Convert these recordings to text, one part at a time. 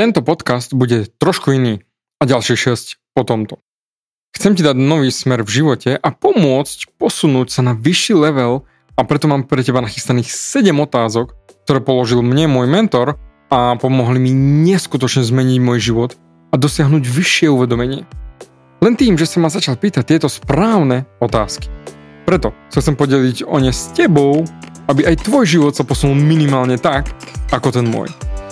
Tento podcast bude trošku iný a ďalšie 6 po tomto. Chcem ti dať nový smer v živote a pomôcť posunúť sa na vyšší level a preto mám pre teba nachystaných 7 otázok, ktoré položil mne môj mentor a pomohli mi neskutočne zmeniť môj život a dosiahnuť vyššie uvedomenie. Len tým, že sa ma začal pýtať tieto správne otázky. Preto sa chcem podeliť o ne s tebou, aby aj tvoj život sa posunul minimálne tak, ako ten môj.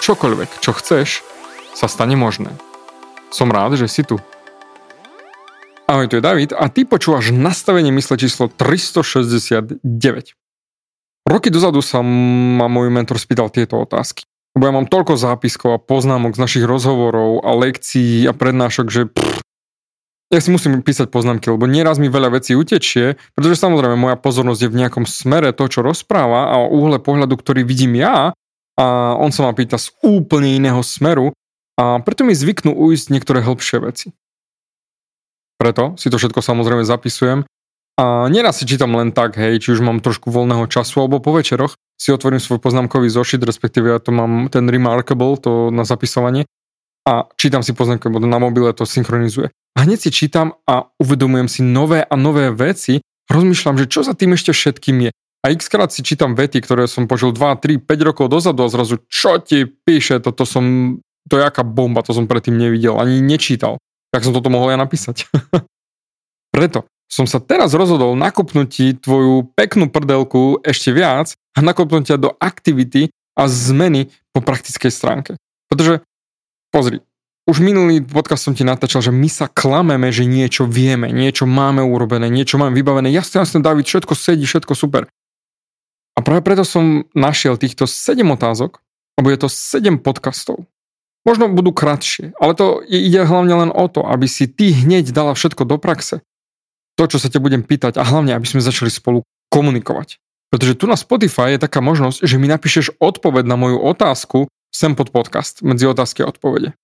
čokoľvek, čo chceš, sa stane možné. Som rád, že si tu. Ahoj, tu je David a ty počúvaš nastavenie mysle číslo 369. Roky dozadu sa ma môj mentor spýtal tieto otázky. Lebo ja mám toľko zápiskov a poznámok z našich rozhovorov a lekcií a prednášok, že pff, ja si musím písať poznámky, lebo nieraz mi veľa vecí utečie, pretože samozrejme moja pozornosť je v nejakom smere to, čo rozpráva a o úhle pohľadu, ktorý vidím ja a on sa ma pýta z úplne iného smeru a preto mi zvyknú ujsť niektoré hĺbšie veci. Preto si to všetko samozrejme zapisujem a neraz si čítam len tak, hej, či už mám trošku voľného času, alebo po večeroch si otvorím svoj poznámkový zošit, respektíve ja to mám ten Remarkable, to na zapisovanie a čítam si poznámky, lebo na mobile to synchronizuje. A hneď si čítam a uvedomujem si nové a nové veci, rozmýšľam, že čo za tým ešte všetkým je. A x krát si čítam vety, ktoré som počul 2, 3, 5 rokov dozadu a zrazu čo ti píše, toto som, to je aká bomba, to som predtým nevidel, ani nečítal. Tak som toto mohol ja napísať. Preto som sa teraz rozhodol nakopnúť ti tvoju peknú prdelku ešte viac a nakopnúť ťa do aktivity a zmeny po praktickej stránke. Pretože, pozri, už minulý podcast som ti natáčal, že my sa klameme, že niečo vieme, niečo máme urobené, niečo máme vybavené. Jasne, jasne, David, všetko sedí, všetko super. A práve preto som našiel týchto 7 otázok, lebo je to 7 podcastov. Možno budú kratšie, ale to ide hlavne len o to, aby si ty hneď dala všetko do praxe. To, čo sa te budem pýtať a hlavne, aby sme začali spolu komunikovať. Pretože tu na Spotify je taká možnosť, že mi napíšeš odpoveď na moju otázku sem pod podcast, medzi otázky a odpovede.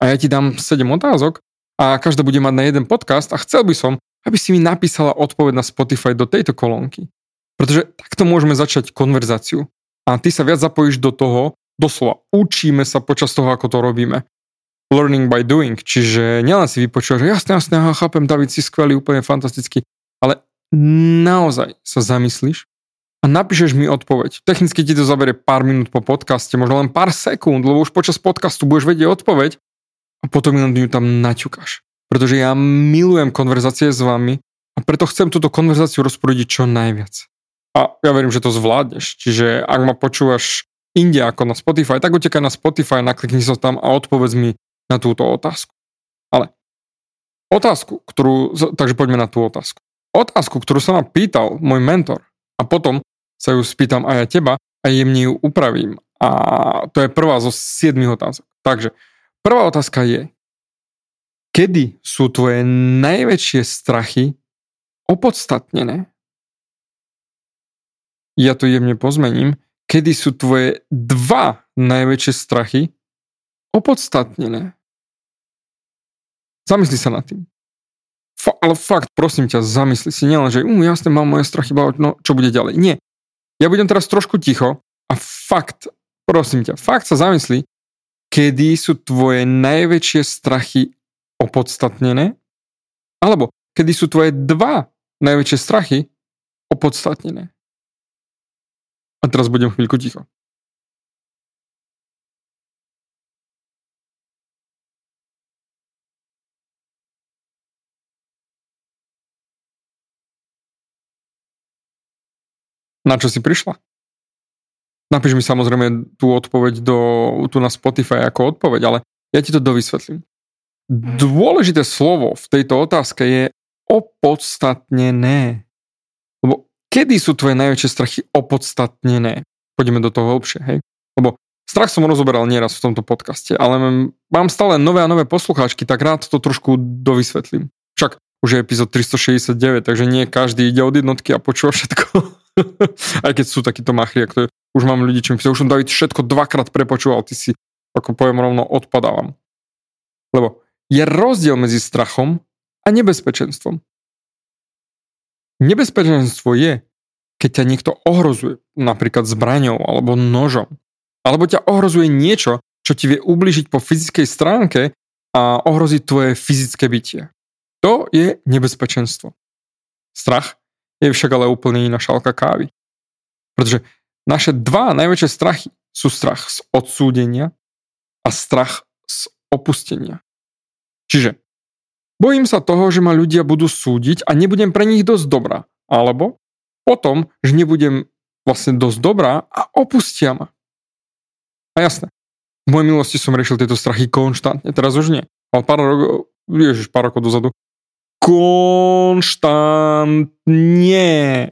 A ja ti dám 7 otázok a každá bude mať na jeden podcast a chcel by som, aby si mi napísala odpoveď na Spotify do tejto kolónky. Pretože takto môžeme začať konverzáciu. A ty sa viac zapojíš do toho, doslova učíme sa počas toho, ako to robíme. Learning by doing, čiže nielen si vypočúvaš, že jasne, jasne, aha, chápem, David, si skvelý, úplne fantastický, ale naozaj sa zamyslíš a napíšeš mi odpoveď. Technicky ti to zabere pár minút po podcaste, možno len pár sekúnd, lebo už počas podcastu budeš vedieť odpoveď a potom ju tam naťukáš. Pretože ja milujem konverzácie s vami a preto chcem túto konverzáciu rozprúdiť čo najviac. A ja verím, že to zvládneš. Čiže ak ma počúvaš inde ako na Spotify, tak utekaj na Spotify, naklikni sa tam a odpovedz mi na túto otázku. Ale otázku, ktorú, takže poďme na tú otázku. Otázku, ktorú sa ma pýtal môj mentor a potom sa ju spýtam aj ja teba a jemne ju upravím. A to je prvá zo siedmých otázok. Takže prvá otázka je, kedy sú tvoje najväčšie strachy opodstatnené? Ja to jemne pozmením, kedy sú tvoje dva najväčšie strachy opodstatnené. Zamysli sa nad tým. Fa- ale fakt, prosím ťa, zamysli si nielen, že um, jasne, mám moje strachy, no čo bude ďalej. Nie. Ja budem teraz trošku ticho a fakt, prosím ťa, fakt sa zamysli, kedy sú tvoje najväčšie strachy opodstatnené, alebo kedy sú tvoje dva najväčšie strachy opodstatnené. A teraz budem chvíľku ticho. Na čo si prišla? Napíš mi samozrejme tú odpoveď do, tu na Spotify ako odpoveď, ale ja ti to dovysvetlím. Mhm. Dôležité slovo v tejto otázke je opodstatnené. Lebo kedy sú tvoje najväčšie strachy opodstatnené? Poďme do toho hlbšie, hej? Lebo strach som rozoberal nieraz v tomto podcaste, ale mám stále nové a nové poslucháčky, tak rád to trošku dovysvetlím. Však už je epizód 369, takže nie každý ide od jednotky a počúva všetko. Aj keď sú takíto machri, to už mám ľudí, čo mi už som David všetko dvakrát prepočúval, ty si, ako poviem rovno, odpadávam. Lebo je rozdiel medzi strachom a nebezpečenstvom. Nebezpečenstvo je, keď ťa niekto ohrozuje, napríklad zbraňou alebo nožom, alebo ťa ohrozuje niečo, čo ti vie ubližiť po fyzickej stránke a ohroziť tvoje fyzické bytie. To je nebezpečenstvo. Strach je však ale úplne iná šálka kávy. Pretože naše dva najväčšie strachy sú strach z odsúdenia a strach z opustenia. Čiže bojím sa toho, že ma ľudia budú súdiť a nebudem pre nich dosť dobrá. Alebo potom, že nebudem vlastne dosť dobrá a opustia ma. A jasné, v mojej milosti som riešil tieto strachy konštantne, teraz už nie. Ale pár rokov, ježiš, pár rokov dozadu, konštantne,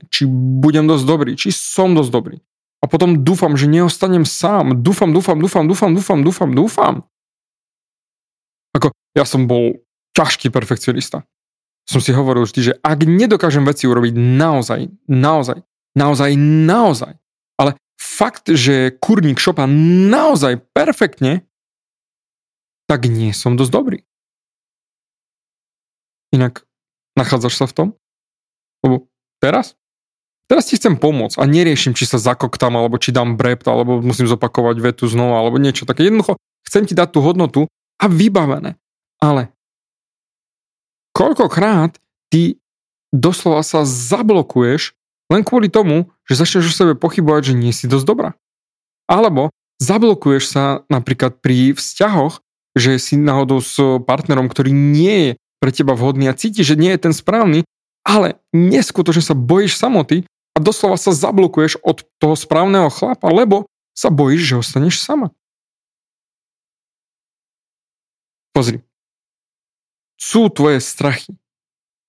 či budem dosť dobrý, či som dosť dobrý. A potom dúfam, že neostanem sám. Dúfam, dúfam, dúfam, dúfam, dúfam, dúfam, dúfam. Ako ja som bol ťažký perfekcionista. Som si hovoril vždy, že ak nedokážem veci urobiť naozaj, naozaj, naozaj, naozaj, ale fakt, že kurník šopa naozaj perfektne, tak nie som dosť dobrý. Inak nachádzaš sa v tom? Lebo teraz? Teraz ti chcem pomôcť a neriešim, či sa zakoktam, alebo či dám brept, alebo musím zopakovať vetu znova, alebo niečo také. Jednoducho chcem ti dať tú hodnotu a vybavené. Ale koľkokrát ty doslova sa zablokuješ len kvôli tomu, že začneš o sebe pochybovať, že nie si dosť dobrá. Alebo zablokuješ sa napríklad pri vzťahoch, že si náhodou s partnerom, ktorý nie je pre teba vhodný a cítiš, že nie je ten správny, ale neskutočne sa bojíš samoty a doslova sa zablokuješ od toho správneho chlapa, lebo sa bojíš, že ostaneš sama. Pozri. Sú tvoje strachy,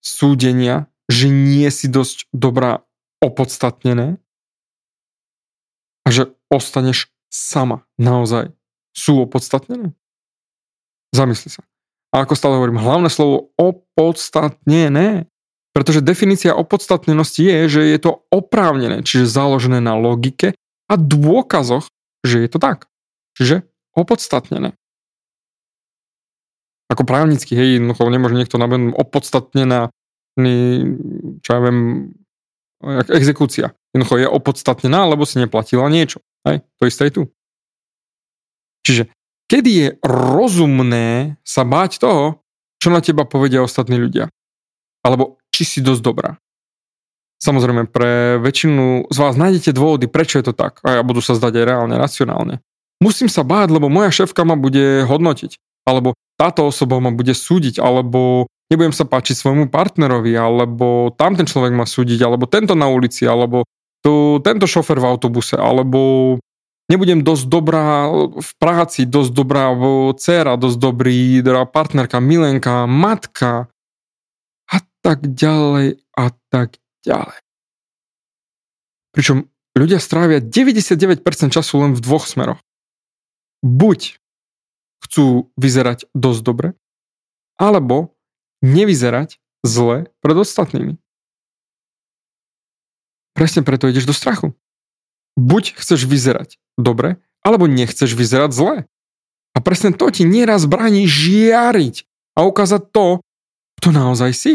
súdenia, že nie si dosť dobrá opodstatnené a že ostaneš sama naozaj sú opodstatnené? Zamysli sa. A ako stále hovorím, hlavné slovo opodstatnené. Pretože definícia opodstatnenosti je, že je to oprávnené, čiže založené na logike a dôkazoch, že je to tak. Čiže opodstatnené. Ako právnicky, hej, jednoducho nemôže niekto nabenúť opodstatnená, čo ja viem, exekúcia. Jednoducho je opodstatnená, lebo si neplatila niečo. Hej, to isté je tu. Čiže Kedy je rozumné sa báť toho, čo na teba povedia ostatní ľudia? Alebo či si dosť dobrá? Samozrejme, pre väčšinu z vás nájdete dôvody, prečo je to tak. A ja budú sa zdať aj reálne, racionálne. Musím sa báť, lebo moja šéfka ma bude hodnotiť. Alebo táto osoba ma bude súdiť, alebo nebudem sa páčiť svojmu partnerovi, alebo tam ten človek ma súdiť, alebo tento na ulici, alebo tu, tento šofer v autobuse, alebo nebudem dosť dobrá v práci, dosť dobrá dcera, dosť dobrý dobrá partnerka, milenka, matka a tak ďalej a tak ďalej. Pričom ľudia strávia 99% času len v dvoch smeroch. Buď chcú vyzerať dosť dobre, alebo nevyzerať zle pred ostatnými. Presne preto ideš do strachu. Buď chceš vyzerať dobre, alebo nechceš vyzerať zle. A presne to ti nieraz bráni žiariť a ukázať to, kto naozaj si.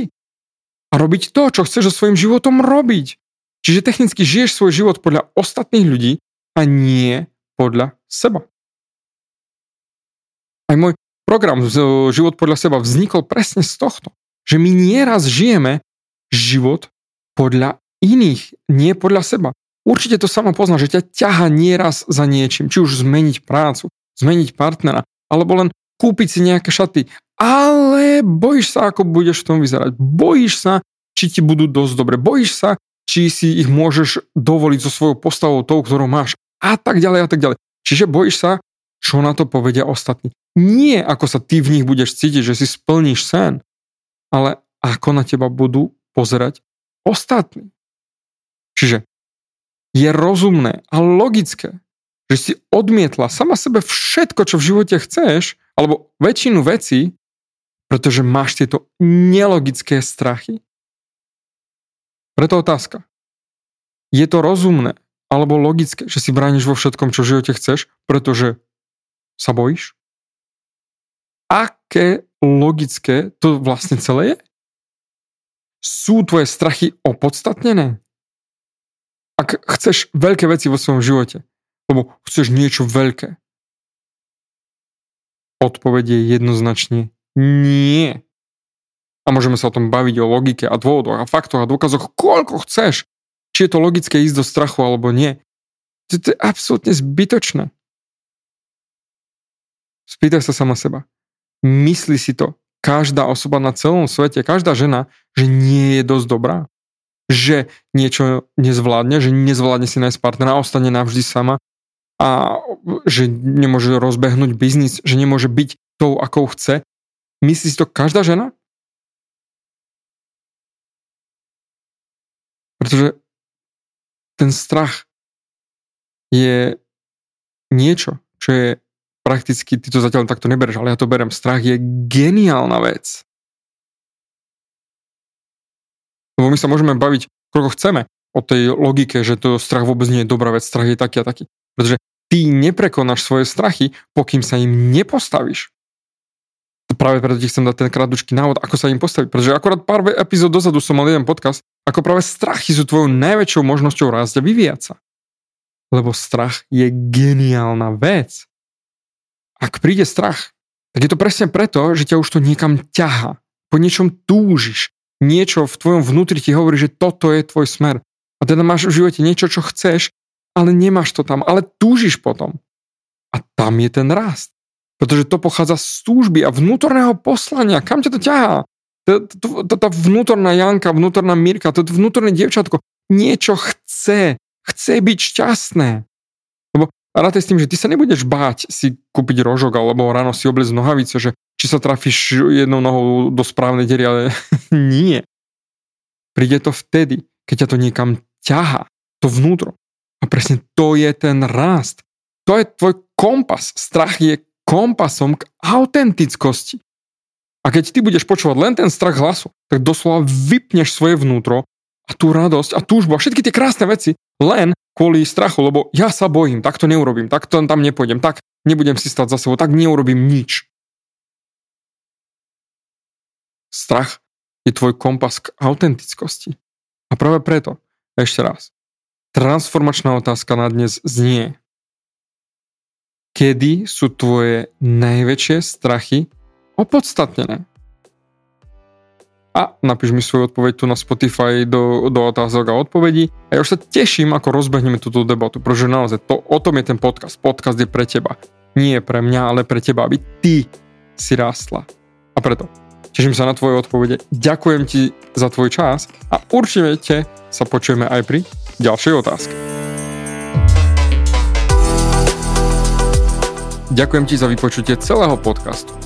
A robiť to, čo chceš so svojím životom robiť. Čiže technicky žiješ svoj život podľa ostatných ľudí a nie podľa seba. Aj môj program Život podľa seba vznikol presne z tohto. Že my nieraz žijeme život podľa iných, nie podľa seba. Určite to samo pozná, že ťa ťaha nieraz za niečím, či už zmeniť prácu, zmeniť partnera, alebo len kúpiť si nejaké šaty. Ale bojíš sa, ako budeš v tom vyzerať. Bojíš sa, či ti budú dosť dobre. Bojíš sa, či si ich môžeš dovoliť so svojou postavou, tou, ktorú máš a tak ďalej a tak ďalej. Čiže bojíš sa, čo na to povedia ostatní. Nie ako sa ty v nich budeš cítiť, že si splníš sen, ale ako na teba budú pozerať ostatní. Čiže je rozumné a logické, že si odmietla sama sebe všetko, čo v živote chceš, alebo väčšinu vecí, pretože máš tieto nelogické strachy. Preto otázka. Je to rozumné alebo logické, že si brániš vo všetkom, čo v živote chceš, pretože sa bojíš? Aké logické to vlastne celé je? Sú tvoje strachy opodstatnené? Ak chceš veľké veci vo svojom živote, lebo chceš niečo veľké, odpoveď je jednoznačne nie. A môžeme sa o tom baviť o logike a dôvodoch a faktoch a dôkazoch, koľko chceš. Či je to logické ísť do strachu alebo nie. To, to je absolútne zbytočné. Spýtaj sa sama seba. Myslí si to každá osoba na celom svete, každá žena, že nie je dosť dobrá? Že niečo nezvládne, že nezvládne si nájsť partnera ostane navždy sama a že nemôže rozbehnúť biznis, že nemôže byť tou, akou chce. Myslí si to každá žena? Pretože ten strach je niečo, čo je prakticky, ty to zatiaľ takto nebereš, ale ja to berem. Strach je geniálna vec. Lebo my sa môžeme baviť, koľko chceme o tej logike, že to strach vôbec nie je dobrá vec, strach je taký a taký. Pretože ty neprekonáš svoje strachy, pokým sa im nepostavíš. Práve preto ti chcem dať ten krátky návod, ako sa im postaviť. Pretože akorát pár epizód dozadu som mal jeden podcast, ako práve strachy sú tvojou najväčšou možnosťou rásť a vyvíjať sa. Lebo strach je geniálna vec. Ak príde strach, tak je to presne preto, že ťa už to niekam ťaha. Po niečom túžiš. Niečo v tvojom vnútri ti hovorí, že toto je tvoj smer. A teda máš v živote niečo, čo chceš, ale nemáš to tam, ale túžiš potom. A tam je ten rast. Pretože to pochádza z túžby a vnútorného poslania. Kam ťa to ťahá? Tá vnútorná Janka, vnútorná Mirka, to vnútorné dievčatko niečo chce. Chce byť šťastné. A rátaj s tým, že ty sa nebudeš báť si kúpiť rožok alebo ráno si obliecť nohavice, že či sa trafíš jednou nohou do správnej dery, ale nie. Príde to vtedy, keď ťa to niekam ťaha, to vnútro. A presne to je ten rast. To je tvoj kompas. Strach je kompasom k autentickosti. A keď ty budeš počúvať len ten strach hlasu, tak doslova vypneš svoje vnútro a tú radosť a túžbu a všetky tie krásne veci len kvôli strachu, lebo ja sa bojím, tak to neurobím, tak to tam nepôjdem, tak nebudem si stať za sebou, tak neurobím nič. Strach je tvoj kompas k autentickosti. A práve preto, ešte raz, transformačná otázka na dnes znie. Kedy sú tvoje najväčšie strachy opodstatnené? A napíš mi svoju odpoveď tu na Spotify do, do otázok a odpovedí. A ja už sa teším, ako rozbehneme túto debatu, pretože naozaj to, o tom je ten podcast. Podcast je pre teba. Nie pre mňa, ale pre teba, aby ty si rástla. A preto teším sa na tvoje odpovede. Ďakujem ti za tvoj čas a určite sa počujeme aj pri ďalšej otázke. Ďakujem ti za vypočutie celého podcastu.